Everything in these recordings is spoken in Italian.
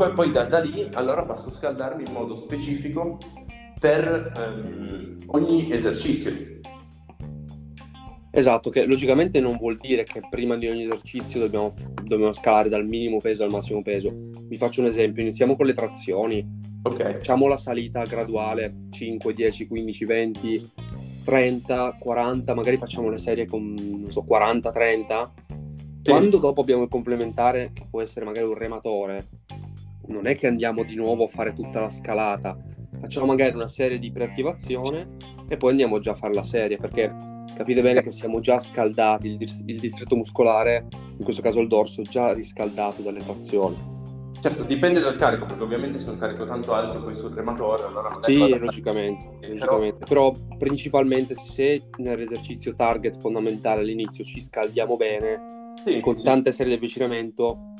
comunque poi da, da lì allora passo a scaldarmi in modo specifico per ehm, ogni esercizio. Esatto, che logicamente non vuol dire che prima di ogni esercizio dobbiamo, dobbiamo scalare dal minimo peso al massimo peso. Vi faccio un esempio, iniziamo con le trazioni. Ok. Facciamo la salita graduale 5, 10, 15, 20, 30, 40, magari facciamo le serie con, non so, 40, 30. Quando dopo abbiamo il complementare, che può essere magari un rematore, non è che andiamo di nuovo a fare tutta la scalata. Facciamo magari una serie di preattivazione e poi andiamo già a fare la serie, perché capite bene che siamo già scaldati, il, dis- il distretto muscolare, in questo caso il dorso, già riscaldato dalle trazioni. Certo, dipende dal carico, perché ovviamente se è un carico tanto alto poi sul rematore, allora Sì, logicamente, logicamente. Però... Però principalmente se nell'esercizio target fondamentale all'inizio ci scaldiamo bene, Sì, con sì. tante serie di avvicinamento,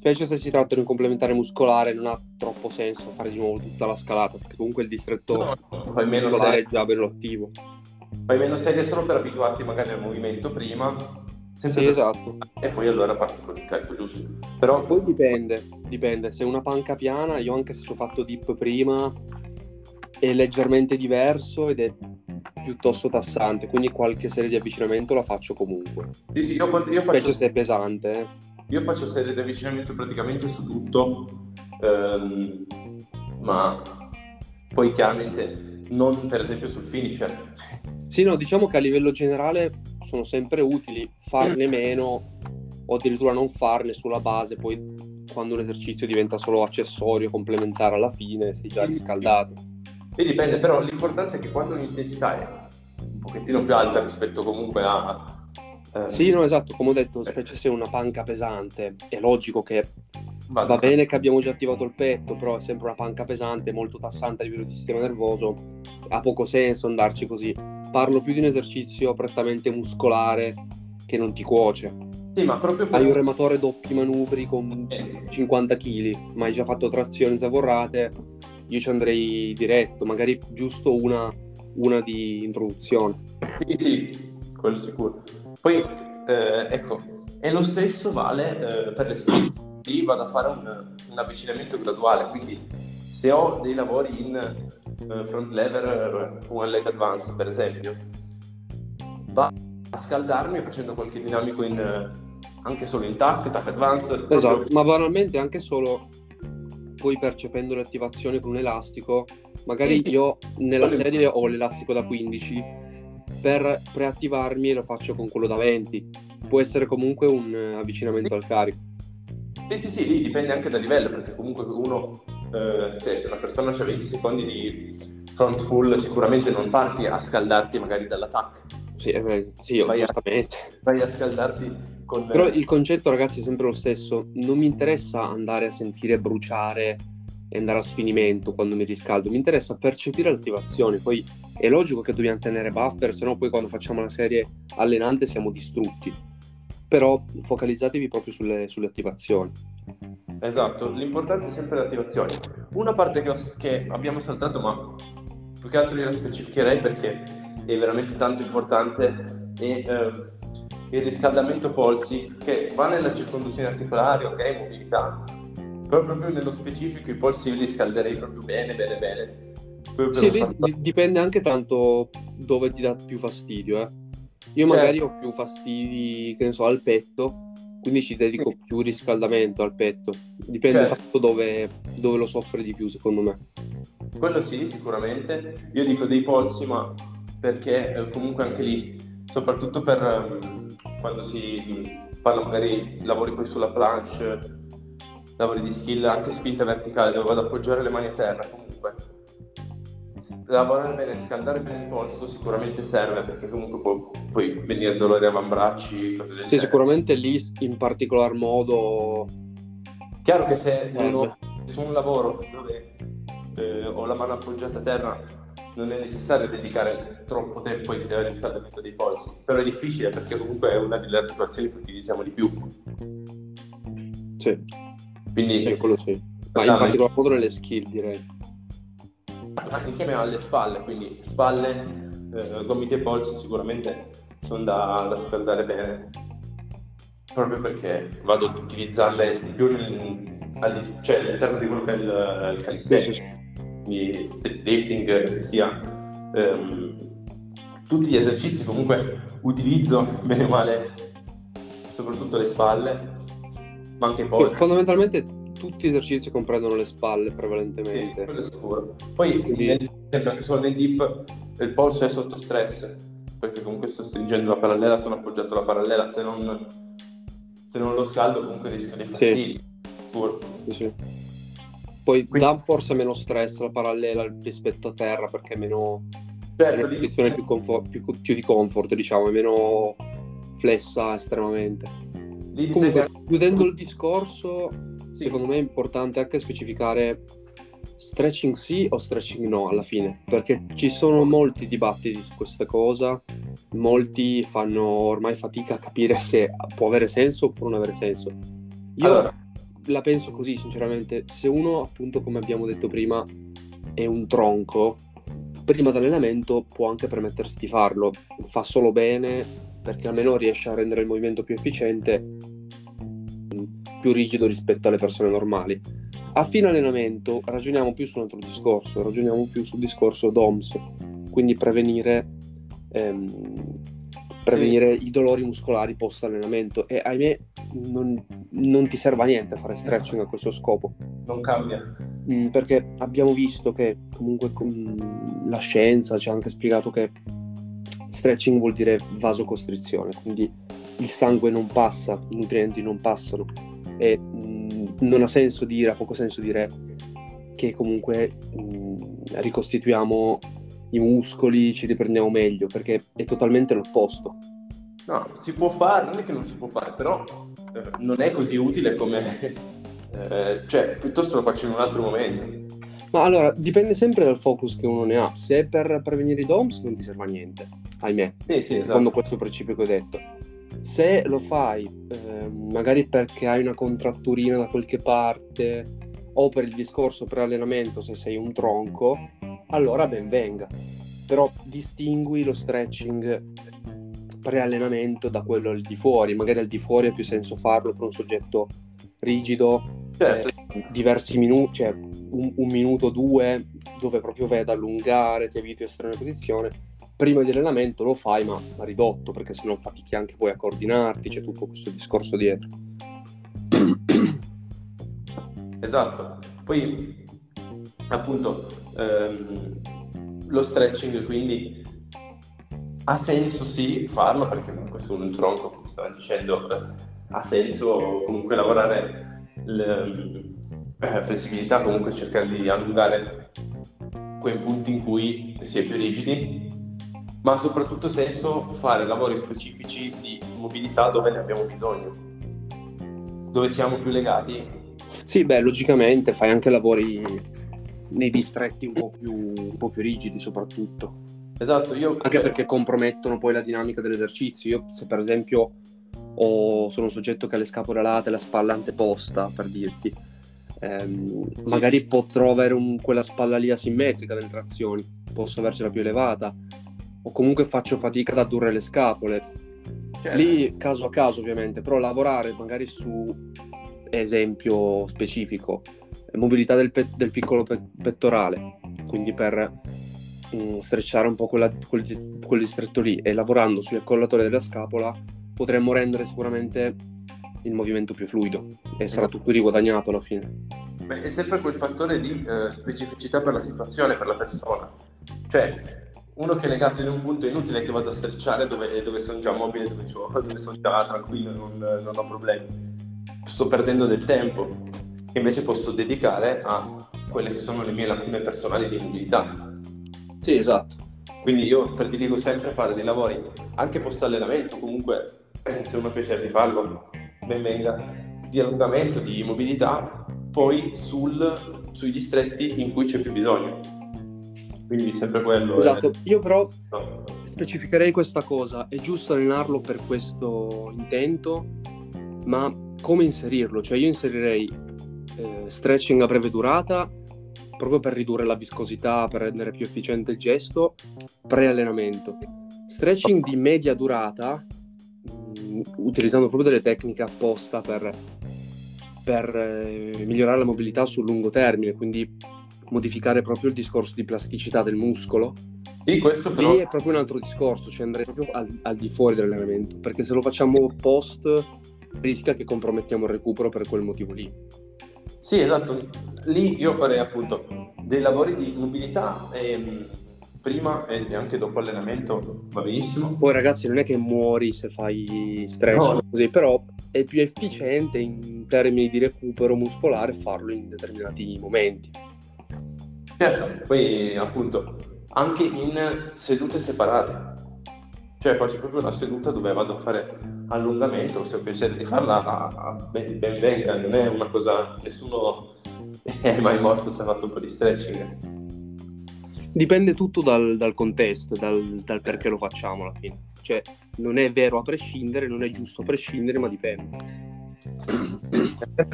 specie se si tratta di un complementare muscolare, non ha troppo senso fare di nuovo tutta la scalata, perché comunque il distretto No, fai meno muscolare serie, è già bello attivo. fai meno serie solo per abituarti magari al movimento prima, Sì, per- esatto. e poi allora parti con il carico giusto. Però Poi dipende, dipende. Se è una panca piana, io anche se ci ho fatto dip prima, è leggermente diverso ed è piuttosto tassante, quindi qualche serie di avvicinamento la faccio comunque. sì, sì, io, io Specie faccio se è pesante. eh. Io faccio serie di avvicinamento praticamente su tutto, ehm, ma poi chiaramente non per esempio sul finisher. Sì, no, diciamo che a livello generale sono sempre utili, farne meno o addirittura non farne sulla base, poi quando un esercizio diventa solo accessorio, complementare alla fine, sei già Sì, sì, sì. riscaldato. E dipende, però l'importante è che quando l'intensità è un pochettino più alta rispetto comunque a... ehm, Sì, no, esatto, come ho detto, specie se è una panca pesante, è logico che vada Va bene che abbiamo già attivato il petto, però è sempre una panca pesante, molto tassante a livello di sistema nervoso. Ha poco senso andarci così. Parlo più di un esercizio prettamente muscolare che non ti cuoce. Sì, ma proprio per... Hai un rematore doppi manubri con Eh, 50 kg, ma hai già fatto trazioni zavorrate, io ci andrei diretto, magari giusto una, una di introduzione. Sì, sì, quello sicuro. Poi, eh, ecco, e lo stesso vale eh, per le skill. Lì vado a fare un, un avvicinamento graduale, quindi se ho dei lavori in eh, front lever, eh, one leg advance per esempio, vado a scaldarmi facendo qualche dinamico in, eh, anche solo in tac, tac advance. proprio- Esatto, ma banalmente anche solo poi percependo le attivazioni con un elastico, magari io nella serie ho l'elastico da 15, per preattivarmi lo faccio con quello da 20. Può essere comunque un eh, avvicinamento al carico. Sì, sì, sì, lì dipende anche dal livello, perché comunque uno, eh, cioè, se una persona ha 20 secondi di front full, sicuramente non parti a scaldarti magari dall'attacco, Sì, eh, sì, Vai a- giustamente. vai a scaldarti con... Però il concetto, ragazzi, è sempre lo stesso. Non mi interessa andare a sentire bruciare e andare a sfinimento quando mi riscaldo. Mi interessa percepire le attivazioni. Poi è logico che dobbiamo tenere buffer, se no poi quando facciamo la serie allenante siamo distrutti. Però focalizzatevi proprio sulle, sulle attivazioni. Esatto, l'importante è sempre l'attivazione. Una parte che, ho- che abbiamo saltato, ma più che altro io la specificherei perché è veramente tanto importante, è eh, il riscaldamento polsi, che va nella circonduzione articolare, ok, mobilità, però proprio nello specifico i polsi io li scalderei proprio bene, bene, bene. Proprio Sì, lì dipende anche tanto dove ti dà più fastidio. eh. Io Certo. magari ho più fastidi, che ne so, al petto, quindi ci dedico più riscaldamento al petto. Dipende Certo. tanto dove, dove lo soffre di più, secondo me. Quello sì, sicuramente. Io dico dei polsi, ma perché eh, comunque anche lì, soprattutto per ehm, quando si mh, parla magari lavori poi sulla planche, lavori di skill, anche spinta verticale, dove vado ad appoggiare le mani a terra, comunque. Lavorare bene, scaldare bene il polso sicuramente serve perché comunque può poi venire dolore a avambracci, cose del Sì, genere. sicuramente lì in particolar modo Chiaro che se uno su un lavoro dove eh, ho la mano appoggiata a terra non è necessario dedicare troppo tempo al riscaldamento dei polsi, però è difficile perché comunque è una delle articolazioni che utilizziamo di più. sì, Quindi sì, quello sì. Ma in particolar modo nelle skill, direi. anche insieme alle spalle, quindi spalle, eh, gomiti e polsi sicuramente sono da, da scaldare bene, proprio perché vado ad utilizzarle di più nel- cioè all'interno di quello che è il, il calisthenics, quindi street lifting, che sia um, tutti gli esercizi comunque utilizzo bene o male soprattutto le spalle, ma anche poi. Fondamentalmente tutti gli esercizi comprendono le spalle prevalentemente. Sì, quello è sicuro. Poi, Quindi... esempio, anche solo nel dip, il polso è sotto stress, perché comunque sto stringendo la parallela, sono appoggiato alla parallela, se non, se non lo scaldo comunque rischio di fastidi. Sì. Sì, sì. Poi Quindi... dà forse meno stress la parallela rispetto a terra perché è meno... Certo, una posizione più, più, più di comfort, diciamo, è meno flessa estremamente. Comunque, chiudendo il discorso, sì. secondo me è importante anche specificare stretching sì o stretching no alla fine, perché ci sono molti dibattiti su questa cosa, molti fanno ormai fatica a capire se può avere senso oppure non avere senso. Io allora. la penso così, sinceramente, se uno, appunto, come abbiamo detto prima, è un tronco, prima dell'allenamento può anche permettersi di farlo, fa solo bene, perché almeno riesce a rendere il movimento più efficiente, più rigido rispetto alle persone normali. A fine allenamento ragioniamo più su un altro discorso, ragioniamo più sul discorso DOMS, quindi prevenire, ehm, prevenire sì. i dolori muscolari post allenamento e ahimè non, non, ti serve a niente fare stretching a questo scopo. Non cambia. Mm, perché abbiamo visto che comunque con la scienza ci ha anche spiegato che Stretching vuol dire vasocostrizione, quindi il sangue non passa, i nutrienti non passano e mh, non ha senso dire, ha poco senso dire che comunque mh, ricostituiamo i muscoli, ci riprendiamo meglio, perché è totalmente l'opposto. No, si può fare, non è che non si può fare, però eh, non è così utile come... Eh, cioè, piuttosto lo faccio in un altro momento. Ma allora, dipende sempre dal focus che uno ne ha. Se è per prevenire i DOMS non ti serve a niente, ahimè. Sì, sì, esatto. Secondo questo principio che ho detto. Se lo fai eh, magari perché hai una contratturina da qualche parte o per il discorso pre-allenamento se sei un tronco, allora ben venga. Però distingui lo stretching pre-allenamento da quello al di fuori. Magari al di fuori ha più senso farlo per un soggetto rigido, certo. eh, diversi minuti, cioè un, un minuto o due dove proprio vai ad allungare, ti eviti estrema posizione. Prima di allenamento lo fai, ma, ridotto, perché sennò fatichi anche poi a coordinarti, c'è tutto questo discorso dietro. Esatto. Poi, appunto, ehm, lo stretching quindi ha senso sì farlo, perché comunque su un tronco, come stavo dicendo, ha senso comunque lavorare il, eh, flessibilità, comunque cercare di allungare quei punti in cui si è più rigidi, ma soprattutto senso fare lavori specifici di mobilità dove ne abbiamo bisogno, dove siamo più legati. Sì, beh, logicamente fai anche lavori nei distretti un po' più, un po più rigidi soprattutto. Esatto, io... Anche perché compromettono poi la dinamica dell'esercizio. Io se per esempio ho, sono un soggetto che ha le scapole alate e la spalla anteposta, per dirti, ehm, sì. magari potrò avere un, quella spalla lì asimmetrica delle trazioni, posso avercela più elevata, o comunque faccio fatica ad addurre le scapole. Certo. Lì caso a caso ovviamente, però lavorare magari su esempio specifico, mobilità del, pe- del piccolo pe- pettorale, quindi per mh, mm, strecciare un po' quella, quel, quel distretto lì e lavorando sugli accollatori della scapola potremmo rendere sicuramente il movimento più fluido e sarà esatto. tutto riguadagnato alla fine. Beh, è sempre quel fattore di eh, specificità per la situazione, per la persona. Cioè, uno che è legato in un punto è inutile che vada a strecciare dove, dove sono già mobile, dove, dove sono già tranquillo, non, non, ho problemi. Sto perdendo del tempo che invece posso dedicare a quelle che sono le mie lacune personali di mobilità. Sì, esatto. Quindi io prediligo sempre fare dei lavori anche post allenamento, comunque se uno piace di farlo, ben venga, di allungamento, di mobilità, poi sul, sui distretti in cui c'è più bisogno. Quindi sempre quello. Esatto, è... io però no. specificherei questa cosa, è giusto allenarlo per questo intento, ma come inserirlo? Cioè io inserirei eh, stretching a breve durata proprio per ridurre la viscosità, per rendere più efficiente il gesto, pre-allenamento. Stretching di media durata utilizzando proprio delle tecniche apposta per, per eh, migliorare la mobilità sul lungo termine, quindi modificare proprio il discorso di plasticità del muscolo. Sì, questo però... Lì è proprio un altro discorso, cioè andrei proprio al, al di fuori dell'allenamento, perché se lo facciamo post rischia che compromettiamo il recupero per quel motivo lì. Sì, esatto. Lì io farei appunto dei lavori di mobilità e prima e anche dopo allenamento va benissimo. Poi ragazzi non è che muori se fai stretch no. così, però è più efficiente in termini di recupero muscolare farlo in determinati momenti. Certo, poi appunto anche in sedute separate. Cioè faccio proprio una seduta dove vado a fare allungamento, se ho piacere di farla ben, ben, venga, non è una cosa, nessuno è mai morto se ha fatto un po' di stretching. Dipende tutto dal, dal contesto, dal, dal, perché lo facciamo alla fine. Cioè, non è vero a prescindere, non è giusto a prescindere, ma dipende.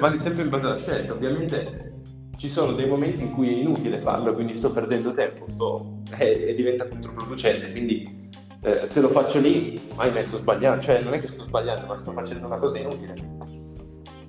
Vale sempre in base alla scelta. Ovviamente ci sono dei momenti in cui è inutile farlo, quindi sto perdendo tempo sto, e, e diventa controproducente. Quindi eh, se lo faccio lì, ahimè sto sbagliando. Cioè, non è che sto sbagliando, ma sto facendo una cosa inutile.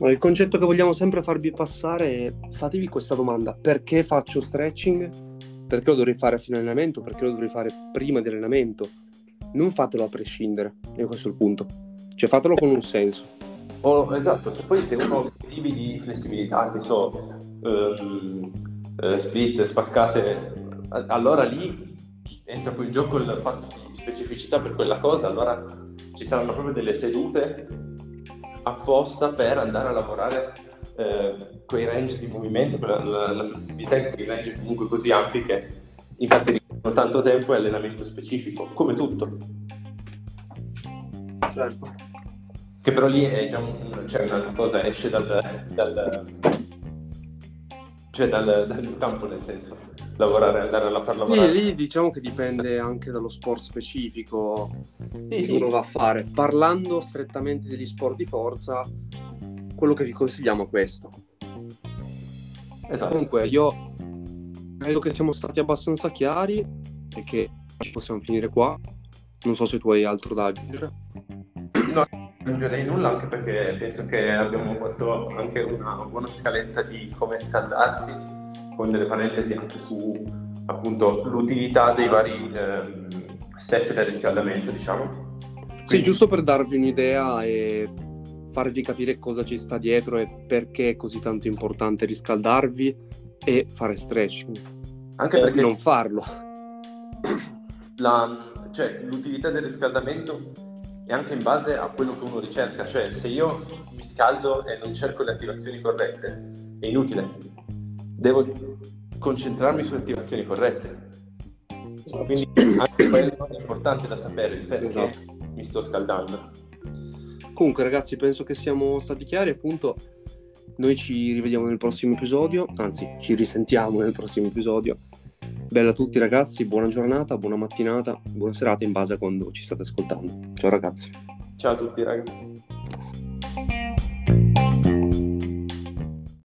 Il concetto che vogliamo sempre farvi passare è fatevi questa domanda: perché faccio stretching? perché lo dovrei fare a fine allenamento, perché lo dovrei fare prima di allenamento. Non fatelo a prescindere, e questo è il punto. Cioè fatelo con un senso. Oh, esatto, se poi se uno ha obiettivi di flessibilità, che so, um, uh, split, spaccate, allora lì entra poi in gioco il fatto di specificità per quella cosa, allora ci saranno proprio delle sedute apposta per andare a lavorare eh, quei range di movimento, la, la, la flessibilità in quei range comunque così ampi che infatti richiedono tanto tempo e allenamento specifico, come tutto. Certo. Che però lì è già un, cioè un'altra cosa, esce dal, dal, cioè dal, dal campo nel senso lavorare, andare a far lavorare. Lì, lì diciamo che dipende anche dallo sport specifico sì, che sì. uno va a fare. Parlando strettamente degli sport di forza, quello che vi consigliamo è questo. Esatto. Comunque io credo che siamo stati abbastanza chiari e che ci possiamo finire qua. Non so se tu hai altro da aggiungere. Aggiungerei nulla anche perché penso che abbiamo fatto anche una buona scaletta di come scaldarsi, con delle parentesi anche su appunto l'utilità dei vari eh, step del riscaldamento, diciamo. Quindi... Sì, giusto per darvi un'idea e farvi capire cosa ci sta dietro e perché è così tanto importante riscaldarvi e fare stretching. Anche perché non farlo. La, cioè, l'utilità del riscaldamento è anche in base a quello che uno ricerca, cioè se io mi scaldo e non cerco le attivazioni corrette, è inutile. Devo concentrarmi sulle attivazioni corrette. Esatto. Quindi anche quello è importante da sapere perché esatto. mi sto scaldando. Comunque ragazzi penso che siamo stati chiari appunto noi ci rivediamo nel prossimo episodio anzi ci risentiamo nel prossimo episodio bella a tutti ragazzi buona giornata buona mattinata buona serata in base a quando ci state ascoltando. Ciao ragazzi. Ciao a tutti ragazzi